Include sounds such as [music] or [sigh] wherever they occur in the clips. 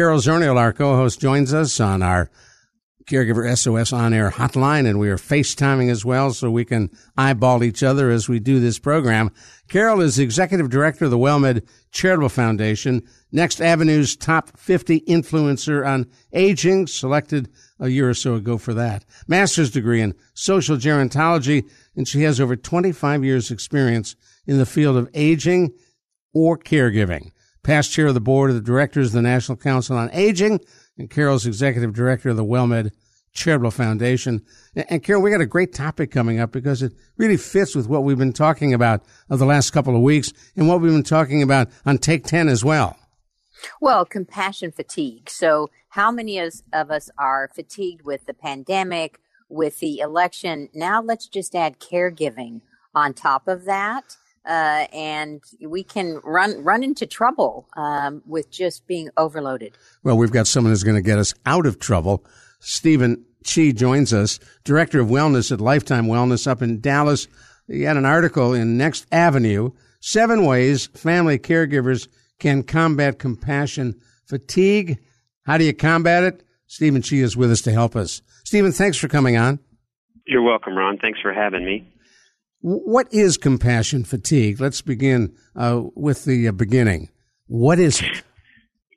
Carol Zernial, our co-host, joins us on our Caregiver SOS on air hotline, and we are FaceTiming as well so we can eyeball each other as we do this program. Carol is executive director of the WellMed Charitable Foundation, Next Avenue's top 50 influencer on aging, selected a year or so ago for that. Master's degree in social gerontology, and she has over 25 years experience in the field of aging or caregiving past chair of the board of the directors of the National Council on Aging, and Carol's executive director of the WellMed Charitable Foundation. And Carol, we got a great topic coming up because it really fits with what we've been talking about of the last couple of weeks and what we've been talking about on Take 10 as well. Well, compassion fatigue. So, how many of us are fatigued with the pandemic, with the election? Now, let's just add caregiving on top of that uh, and we can run run into trouble um, with just being overloaded. Well, we've got someone who's going to get us out of trouble. Stephen Chi joins us, director of wellness at Lifetime Wellness up in Dallas. He had an article in Next Avenue: Seven Ways Family Caregivers Can Combat Compassion Fatigue. How do you combat it? Stephen Chi is with us to help us. Stephen, thanks for coming on. You're welcome, Ron. Thanks for having me. What is compassion fatigue? Let's begin uh, with the uh, beginning. What is it?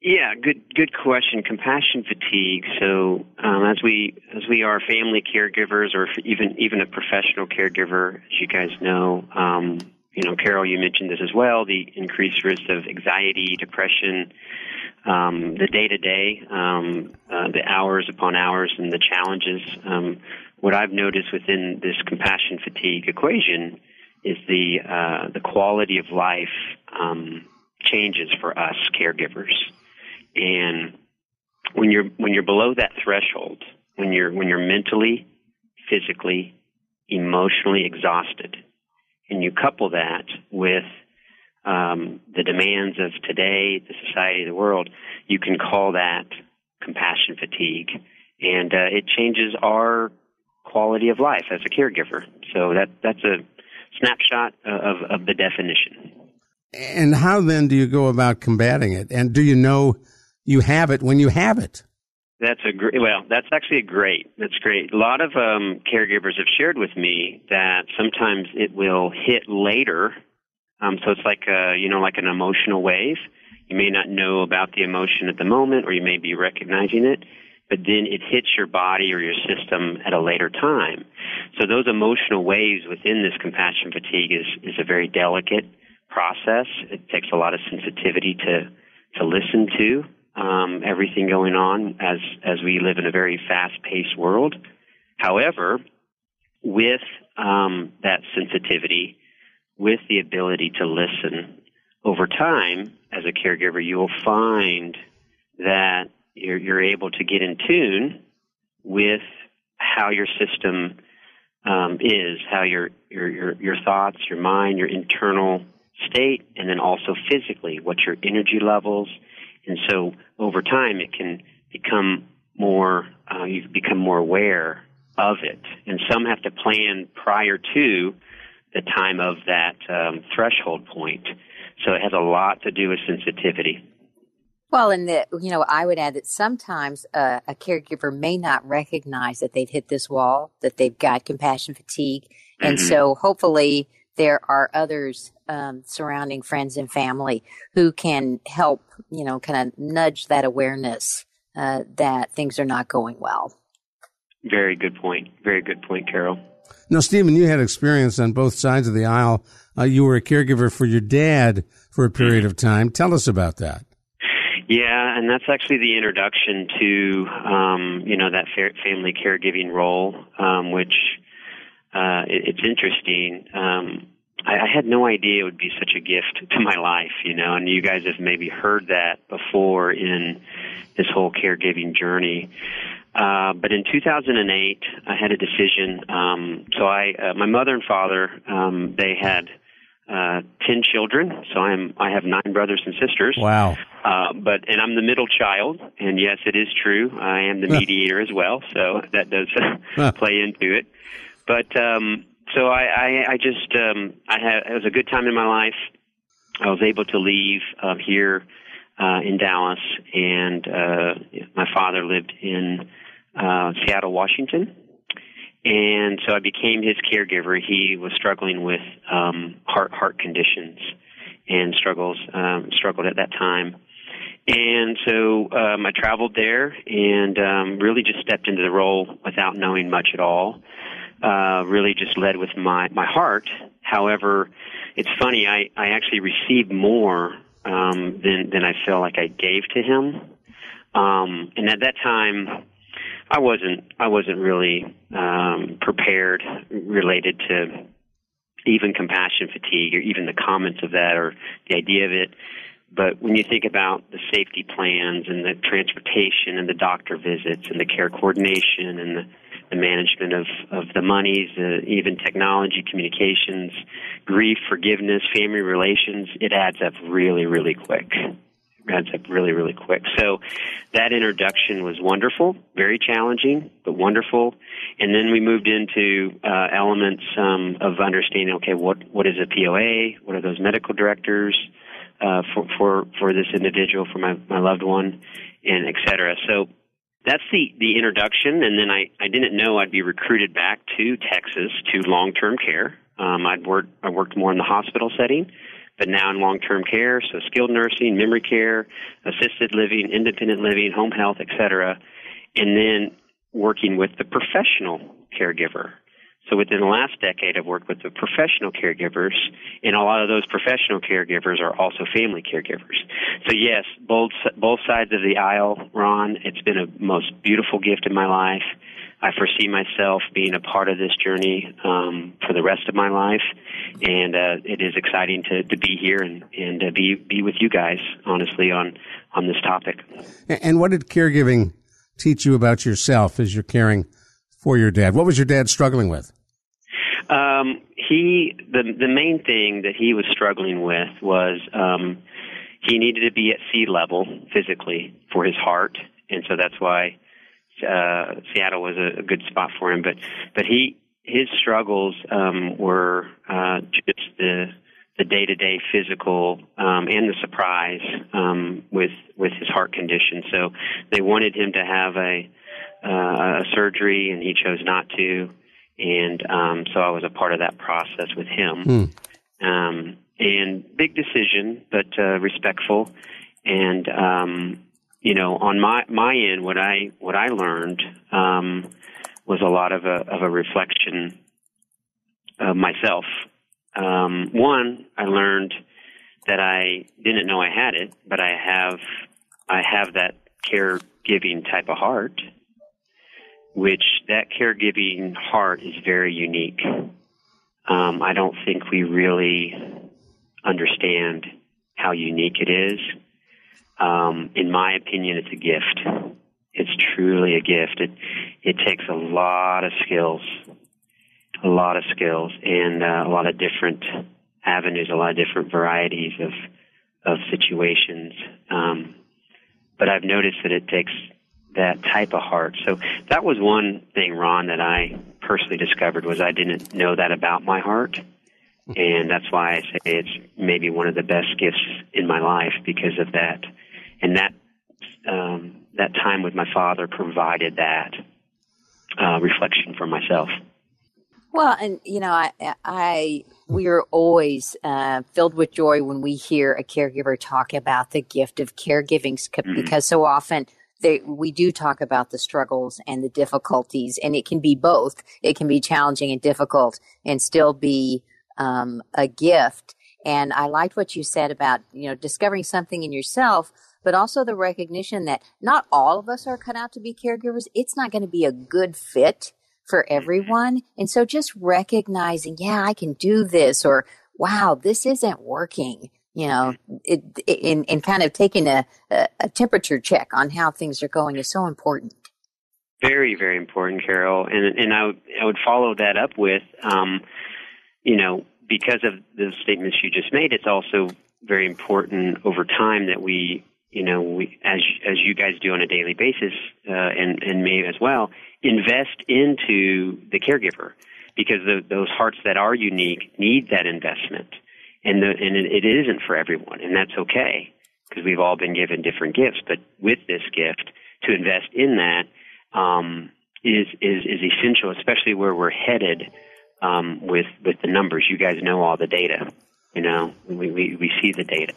Yeah, good good question. Compassion fatigue. So um, as we as we are family caregivers, or even even a professional caregiver, as you guys know, um, you know, Carol, you mentioned this as well. The increased risk of anxiety, depression, um, the day to day, the hours upon hours, and the challenges. What I've noticed within this compassion fatigue equation is the uh, the quality of life um, changes for us caregivers, and when you're when you're below that threshold, when you're when you're mentally, physically, emotionally exhausted, and you couple that with um, the demands of today, the society, the world, you can call that compassion fatigue, and uh, it changes our quality of life as a caregiver. So that that's a snapshot of, of the definition. And how then do you go about combating it? And do you know you have it when you have it? That's a great. Well, that's actually great. That's great. A lot of um, caregivers have shared with me that sometimes it will hit later. Um, so it's like a, you know, like an emotional wave. You may not know about the emotion at the moment, or you may be recognizing it, but then it hits your body or your system at a later time. So those emotional waves within this compassion fatigue is, is a very delicate process. It takes a lot of sensitivity to, to listen to um, everything going on as, as we live in a very fast paced world. However, with um, that sensitivity, with the ability to listen, over time, as a caregiver, you will find that you're, you're able to get in tune with how your system um, is, how your, your, your, your thoughts, your mind, your internal state, and then also physically, what your energy levels. And so over time, it can become more, uh, you become more aware of it. And some have to plan prior to the time of that um, threshold point. So it has a lot to do with sensitivity. Well, and that you know, I would add that sometimes uh, a caregiver may not recognize that they've hit this wall, that they've got compassion fatigue, and mm-hmm. so hopefully there are others um, surrounding friends and family who can help, you know, kind of nudge that awareness uh, that things are not going well. Very good point. Very good point, Carol. Now, Stephen, you had experience on both sides of the aisle. Uh, you were a caregiver for your dad for a period mm-hmm. of time. Tell us about that. Yeah, and that's actually the introduction to um, you know that family caregiving role, um, which uh, it, it's interesting. Um, I, I had no idea it would be such a gift to my life, you know, and you guys have maybe heard that before in this whole caregiving journey. Uh, but in 2008, I had a decision. Um, so I, uh, my mother and father, um, they had uh, ten children. So I'm I have nine brothers and sisters. Wow. Uh, but and I'm the middle child, and yes, it is true. I am the mediator as well, so that does [laughs] play into it. But um, so I, I, I just um, I had it was a good time in my life. I was able to leave uh, here uh, in Dallas, and uh, my father lived in uh, Seattle, Washington and so I became his caregiver. He was struggling with um, heart heart conditions and struggles um, struggled at that time. And so um, I traveled there and um, really just stepped into the role without knowing much at all. Uh, really just led with my my heart. However, it's funny. I I actually received more um, than than I feel like I gave to him. Um, and at that time, I wasn't I wasn't really um, prepared related to even compassion fatigue or even the comments of that or the idea of it. But when you think about the safety plans and the transportation and the doctor visits and the care coordination and the, the management of, of the monies, uh, even technology, communications, grief, forgiveness, family relations, it adds up really, really quick adds up really, really quick. So that introduction was wonderful, very challenging, but wonderful. And then we moved into uh, elements um, of understanding. Okay, what what is a POA? What are those medical directors uh, for for for this individual, for my my loved one, and et cetera. So that's the the introduction. And then I I didn't know I'd be recruited back to Texas to long term care. Um, I'd worked I worked more in the hospital setting but now in long-term care, so skilled nursing, memory care, assisted living, independent living, home health, etc., and then working with the professional caregiver. So within the last decade, I've worked with the professional caregivers, and a lot of those professional caregivers are also family caregivers. So yes, both both sides of the aisle, Ron. It's been a most beautiful gift in my life. I foresee myself being a part of this journey um, for the rest of my life, and uh, it is exciting to, to be here and and uh, be be with you guys. Honestly, on on this topic. And what did caregiving teach you about yourself as you're caring for your dad? What was your dad struggling with? Um, he the the main thing that he was struggling with was um, he needed to be at sea level physically for his heart, and so that's why uh, Seattle was a, a good spot for him. But but he his struggles um, were uh, just the the day to day physical um, and the surprise um, with with his heart condition. So they wanted him to have a uh, a surgery, and he chose not to. And um, so I was a part of that process with him. Hmm. Um, and big decision, but uh, respectful. And um, you know, on my my end, what I what I learned um, was a lot of a of a reflection of myself. Um, one, I learned that I didn't know I had it, but I have I have that caregiving type of heart, which that caregiving heart is very unique. Um, I don't think we really understand how unique it is um, in my opinion, it's a gift. It's truly a gift. It it takes a lot of skills, a lot of skills, and uh, a lot of different avenues, a lot of different varieties of of situations. Um, but I've noticed that it takes that type of heart. So that was one thing, Ron, that I personally discovered was I didn't know that about my heart. And that's why I say it's maybe one of the best gifts in my life because of that and that um, that time with my father provided that uh, reflection for myself. Well, and you know, I, I we are always uh, filled with joy when we hear a caregiver talk about the gift of caregiving, mm-hmm. because so often they, we do talk about the struggles and the difficulties, and it can be both. It can be challenging and difficult, and still be um, a gift. And I liked what you said about you know discovering something in yourself but also the recognition that not all of us are cut out to be caregivers. It's not going to be a good fit for everyone. And so just recognizing, yeah, I can do this or wow, this isn't working. You know, it, in, in kind of taking a, a temperature check on how things are going is so important. Very, very important, Carol. And, and I, I would follow that up with, um, you know, because of the statements you just made, it's also very important over time that we, you know, we, as as you guys do on a daily basis, uh, and and me as well, invest into the caregiver because the, those hearts that are unique need that investment, and the, and it, isn't for everyone, and that's okay because we've all been given different gifts. But with this gift, to invest in that um, is is is essential, especially where we're headed um, with with the numbers. You guys know all the data. You know, we we, we see the data,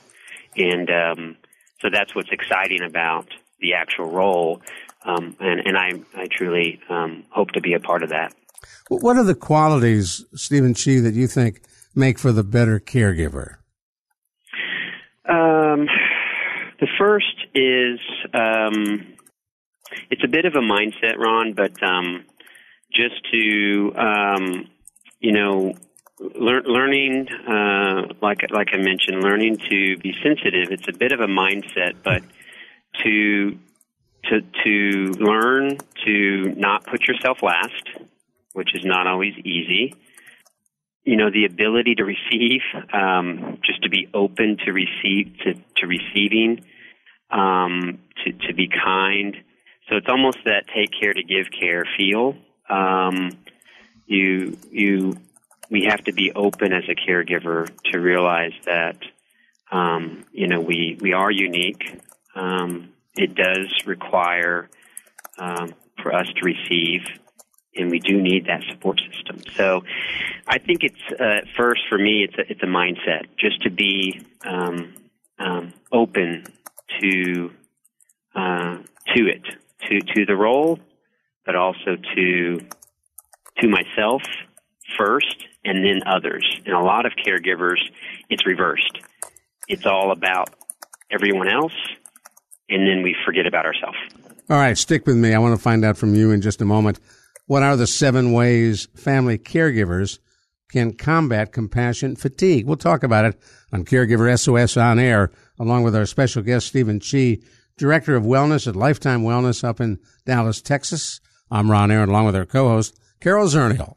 and um, so that's what's exciting about the actual role. Um, and, and I I truly um, hope to be a part of that. What are the qualities, Stephen Chi, that you think make for the better caregiver? Um, the first is um, it's a bit of a mindset, Ron, but um, just to um, you know, lear- learning, uh, like like I mentioned, learning to be sensitive. It's a bit of a mindset, but to to to learn to not put yourself last, which is not always easy. You know, the ability to receive, um, just to be open to receive to, to receiving, um, to to be kind. So it's almost that take care to give care feel. Um, you you we have to be open as a caregiver to realize that um, you know we we are unique. Um, it does require um, for us to receive, and we do need that support system. So, I think it's uh, first for me, it's a, it's a mindset just to be um, um, open to uh, to it, to to the role, but also to to myself first and then others. And a lot of caregivers, it's reversed. It's all about everyone else, and then we forget about ourselves. All right, stick with me. I want to find out from you in just a moment. What are the seven ways family caregivers can combat compassion fatigue? We'll talk about it on Caregiver SOS on air, along with our special guest, Stephen Chi, Director of Wellness at Lifetime Wellness up in Dallas, Texas. I'm Ron Aaron, along with our co-host, Carol Zernial.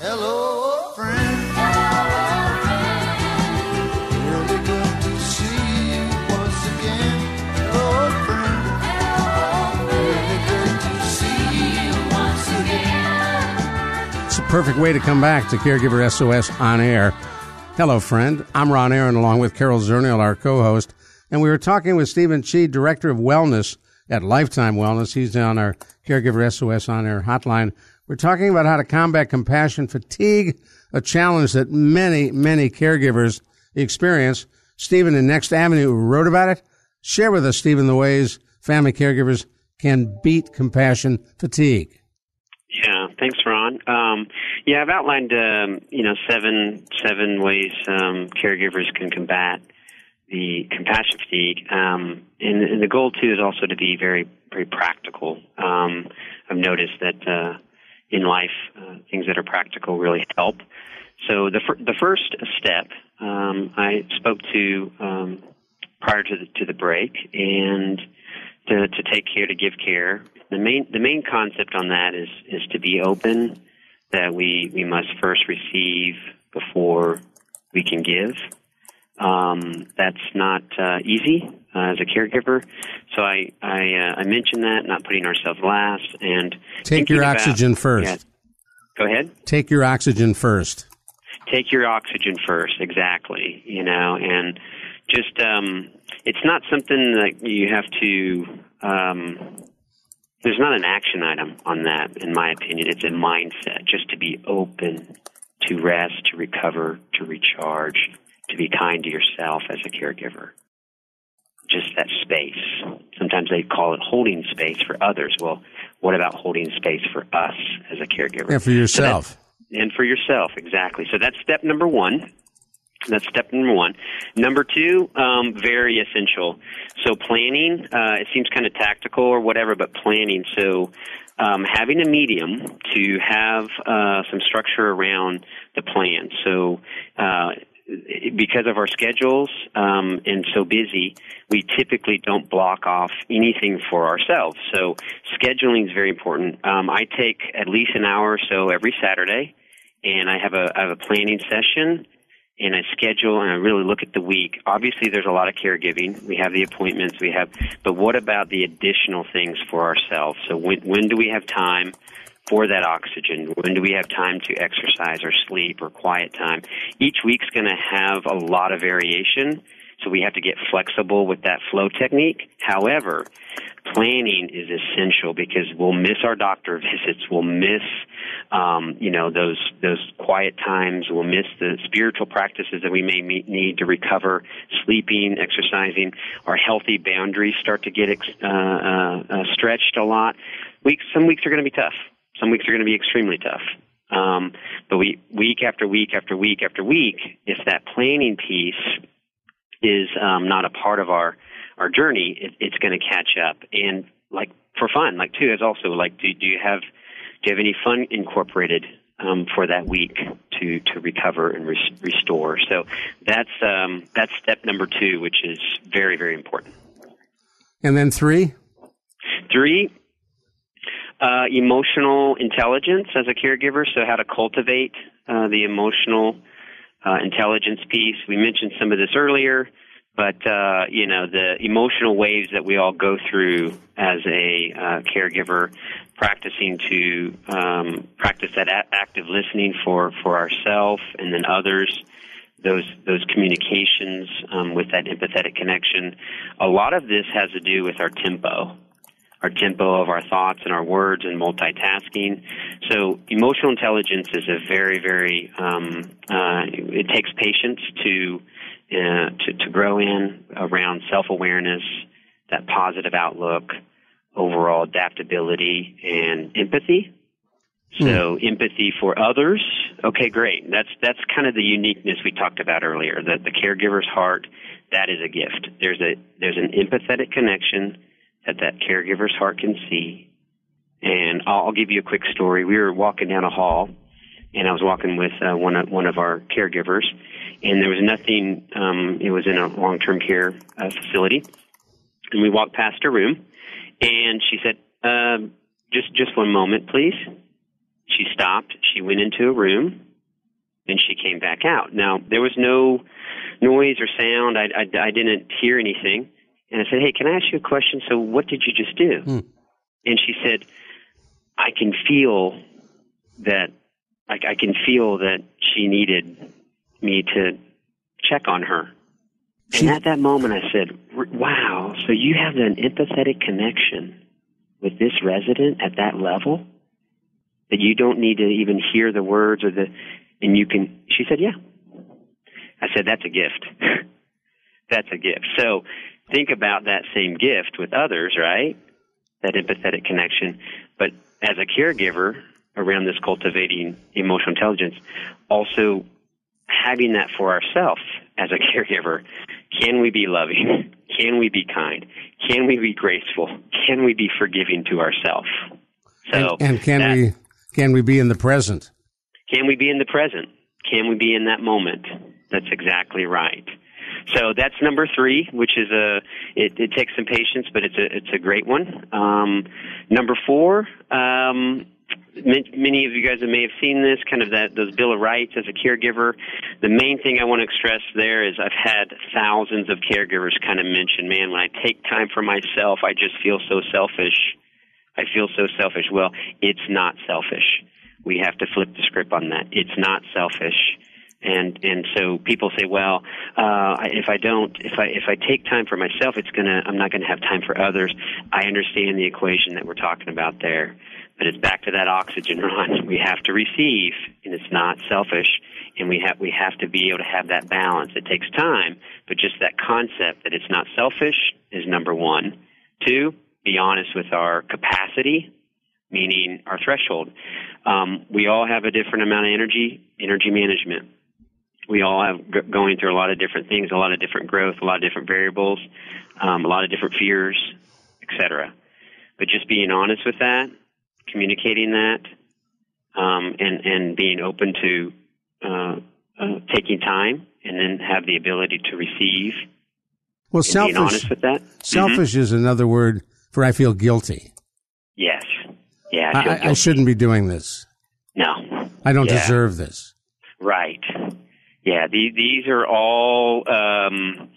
Hello, friend. How are you? It's a perfect way to come back to Caregiver SOS on air. Hello, friend. I'm Ron Aaron, along with Carol Zernial, our co-host, and we were talking with Stephen Chi, Director of Wellness at Lifetime Wellness. He's on our Caregiver SOS on air hotline. We're talking about how to combat compassion fatigue, a challenge that many, many caregivers experience. Stephen in Next Avenue wrote about it. Share with us, Stephen, the ways family caregivers can beat compassion fatigue. Yeah, thanks, Ron. Um, yeah, I've outlined um, you know seven seven ways um, caregivers can combat the compassion fatigue. Um, and, and, the goal too is also to be very very practical. Um, I've noticed that uh, in life, uh, things that are practical really help. So the fir- the first step um, I spoke to um, prior to the to the break, and to, to take care to give care. The main the main concept on that is is to be open. That we we must first receive before we can give. Um, that's not uh, easy uh, as a caregiver. So I I, uh, I mentioned that not putting ourselves last and take your oxygen about, first. Yeah, go ahead. Take your oxygen first. Take your oxygen first. Exactly. You know, and just um, it's not something that you have to um, there's not an action item on that, in my opinion. It's a mindset, just to be open to rest, to recover, to recharge, to be kind to yourself as a caregiver. Just that space. Sometimes they call it holding space for others. Well, what about holding space for us as a caregiver? And for yourself. So and for yourself, exactly. So that's step number one. That's step number one. Number two, um, very essential. So planning, uh, it seems kind of tactical or whatever, but planning. So um, having a medium to have uh, some structure around the plan. So uh, because of our schedules um, and so busy, we typically don't block off anything for ourselves. So scheduling is very important. Um, I take at least an hour or so every Saturday, and I have a I have a planning session and I schedule and I really look at the week. Obviously, there's a lot of caregiving. We have the appointments, we have, but what about the additional things for ourselves? So when when do we have time? For that oxygen, when do we have time to exercise or sleep or quiet time? Each week's going to have a lot of variation, so we have to get flexible with that flow technique. However, planning is essential because we'll miss our doctor visits, we'll miss, um, you know, those those quiet times, we'll miss the spiritual practices that we may need to recover, sleeping, exercising. Our healthy boundaries start to get uh, uh, uh, stretched a lot. Weeks, some weeks are going to be tough. Some weeks are going to be extremely tough. Um, but we week after week after week after week, if that planning piece is um, not a part of our our journey, it, it's going to catch up. And like for fun, like too, is also like, do, do you have do you have any fun incorporated um, for that week to to recover and res- restore? So that's um, that's step number two, which is very very important. And then three. Three. Uh, emotional intelligence as a caregiver, so how to cultivate uh, the emotional uh, intelligence piece. We mentioned some of this earlier. But uh, you know the emotional waves that we all go through as a uh, caregiver, practicing to um, practice that a- active listening for for ourselves and then others, those those communications um, with that empathetic connection. A lot of this has to do with our tempo, our tempo of our thoughts and our words and multitasking. So emotional intelligence is a very very um, uh, it takes patience to uh, to, to grow in around self awareness, that positive outlook, overall adaptability, and empathy. So mm. empathy for others. Okay, great. That's that's kind of the uniqueness we talked about earlier. That the caregiver's heart, that is a gift. There's a there's an empathetic connection that that caregiver's heart can see. And I'll, give you a quick story. We were walking down a hall, and I was walking with uh, one of one of our caregivers, and there was nothing. Um, it was in a long-term care uh, facility, and we walked past her room, and she said, uh, "Just, just one moment, please." She stopped. She went into a room, and she came back out. Now there was no noise or sound. I, I, I didn't hear anything, and I said, "Hey, can I ask you a question? So, what did you just do?" Hmm. And she said, "I can feel that. I, I can feel that she needed me to check on her. And at that moment, I said, wow, so you have an empathetic connection with this resident at that level that you don't need to even hear the words or the, and you can, she said, yeah. I said, that's a gift. [laughs] that's a gift. So think about that same gift with others, right? That empathetic connection. But as a caregiver around this cultivating emotional intelligence, also having that for ourselves as a [laughs] caregiver. Can we be loving? Can we be kind? Can we be graceful? Can we be forgiving to ourselves? So and, and can that, we can we be in the present? Can we be in the present? Can we be in that moment? That's exactly right. So that's number three, which is a it, it takes some patience, but it's a it's a great one. Um, number four, um, many of you guys may have seen this, kind of that those Bill of Rights as a caregiver. The main thing I want to stress there is I've had thousands of caregivers kind of mention, man, when I take time for myself, I just feel so selfish. I feel so selfish. Well, it's not selfish. We have to flip the script on that. It's not selfish. And and so people say, well, uh, if I don't, if I if I take time for myself, it's gonna I'm not gonna have time for others. I understand the equation that we're talking about there, but it's back to that oxygen [laughs] Ron. We have to receive, and it's not selfish, and we have we have to be able to have that balance. It takes time, but just that concept that it's not selfish is number one. Two, be honest with our capacity meaning our threshold. Um, we all have a different amount of energy, energy management we all have g- going through a lot of different things, a lot of different growth, a lot of different variables, um, a lot of different fears, etc. But just being honest with that, communicating that, um, and and being open to uh, uh, taking time, and then have the ability to receive. Well, selfish. Being honest with that. Selfish mm-hmm. is another word for I feel guilty. Yes. Yeah. I, I, I shouldn't be doing this. No. I don't yeah. deserve this. Right. Yeah, these, these are all, um,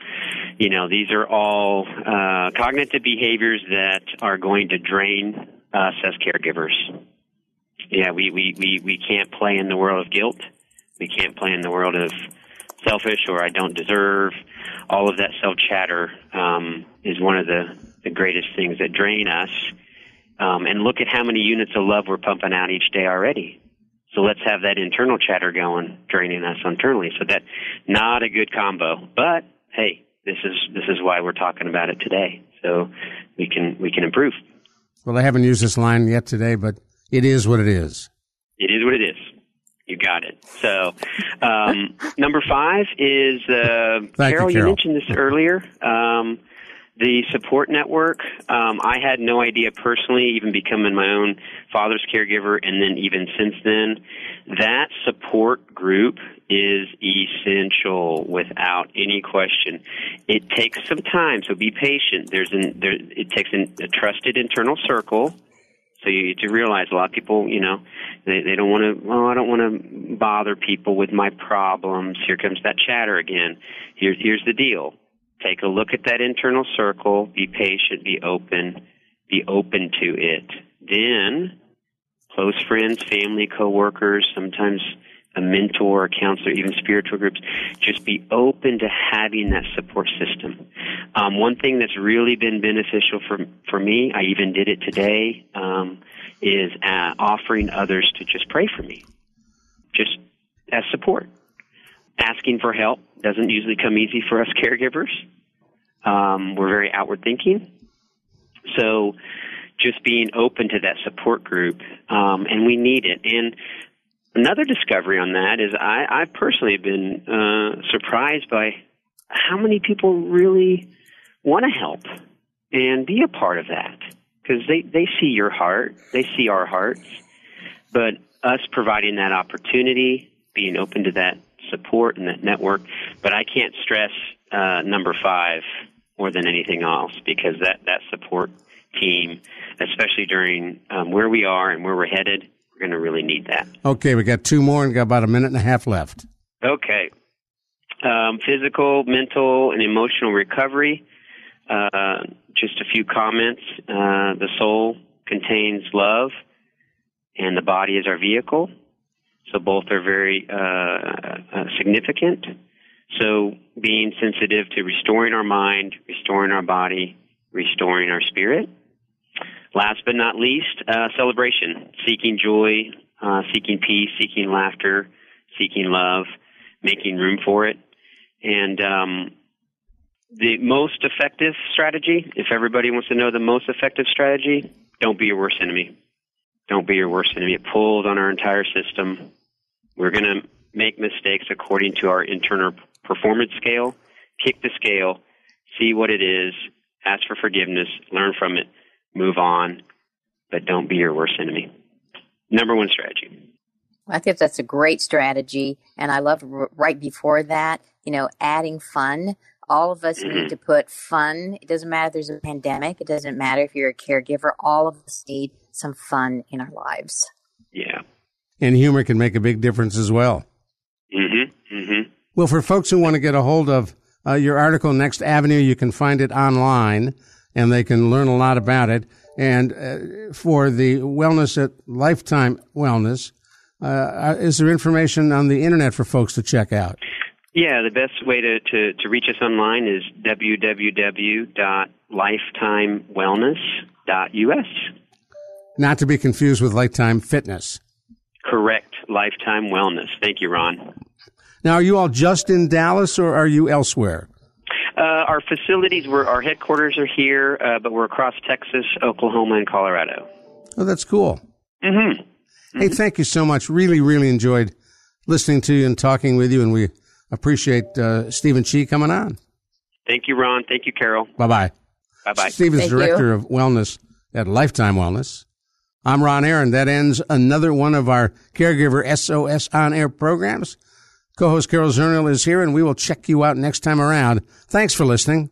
you know, these are all uh, cognitive behaviors that are going to drain us as caregivers. Yeah, we, we, we, we can't play in the world of guilt. We can't play in the world of selfish or I don't deserve. All of that self chatter um, is one of the, the greatest things that drain us. Um, and look at how many units of love we're pumping out each day already. So let's have that internal chatter going, draining us internally. So that not a good combo. But hey, this is this is why we're talking about it today. So we can we can improve. Well, I haven't used this line yet today, but it is what it is. It is what it is. You got it. So, um, [laughs] number five is uh, Carol, you, Carol. You mentioned this earlier. Um, the support network, um, I had no idea personally, even becoming my own father's caregiver, and then even since then, that support group is essential without any question. It takes some time, so be patient. There's an, there, it takes an, a trusted internal circle. So you to realize a lot of people, you know, they, they don't want to, well, I don't want to bother people with my problems. Here comes that chatter again. Here's, here's the deal Take a look at that internal circle, be patient, be open, be open to it. Then, close friends, family, coworkers, sometimes a mentor, a counselor, even spiritual groups, just be open to having that support system. Um, one thing that's really been beneficial for for me, I even did it today, um, is uh, offering others to just pray for me, just as support asking for help doesn't usually come easy for us caregivers. Um, we're very outward thinking. So just being open to that support group, um, and we need it. And another discovery on that is I, I personally have been uh, surprised by how many people really want to help and be a part of that because they, they see your heart, they see our hearts, but us providing that opportunity, being open to that support and that network. But I can't stress uh, number five more than anything else because that, that support team, especially during um, where we are and where we're headed, we're going to really need that. Okay, we got two more and got about a minute and a half left. Okay. Um, physical, mental, and emotional recovery. Uh, just a few comments. Uh, the soul contains love, and the body is our vehicle. So both are very uh, uh, significant. So being sensitive to restoring our mind, restoring our body, restoring our spirit. Last but not least, uh, celebration, seeking joy, uh, seeking peace, seeking laughter, seeking love, making room for it. And um, the most effective strategy, if everybody wants to know the most effective strategy, don't be your worst enemy. Don't be your worst enemy. It pulls on our entire system. We're going to make mistakes according to our internal performance scale. Kick the scale, see what it is, ask for forgiveness, learn from it, move on, but don't be your worst enemy. Number one strategy. I think that's a great strategy. And I love right before that, you know, adding fun. All of us mm-hmm. need to put fun. It doesn't matter if there's a pandemic. It doesn't matter if you're a caregiver. All of us need some fun in our lives. Yeah and humor can make a big difference as well. Mm-hmm. Mm-hmm. Well, for folks who want to get a hold of uh, your article, Next Avenue, you can find it online and they can learn a lot about it. And uh, for the Wellness at Lifetime Wellness, uh, is there information on the internet for folks to check out? Yeah, the best way to, to, to reach us online is www.lifetimewellness.us. Not to be confused with Lifetime Fitness. Correct. Lifetime Wellness. Thank you, Ron. Now, are you all just in Dallas or are you elsewhere? Uh, our facilities, were, our headquarters are here, uh, but we're across Texas, Oklahoma, and Colorado. Oh, that's cool. Mm-hmm. Mm-hmm. Hey, thank you so much. Really, really enjoyed listening to you and talking with you, and we appreciate uh, Stephen Chi coming on. Thank you, Ron. Thank you, Carol. Bye bye. Bye bye. Stephen's Thank Director you. of Wellness at Lifetime Wellness. I'm Ron Aaron. That ends another one of our Caregiver SOS on air programs. Co host Carol Zernial is here, and we will check you out next time around. Thanks for listening.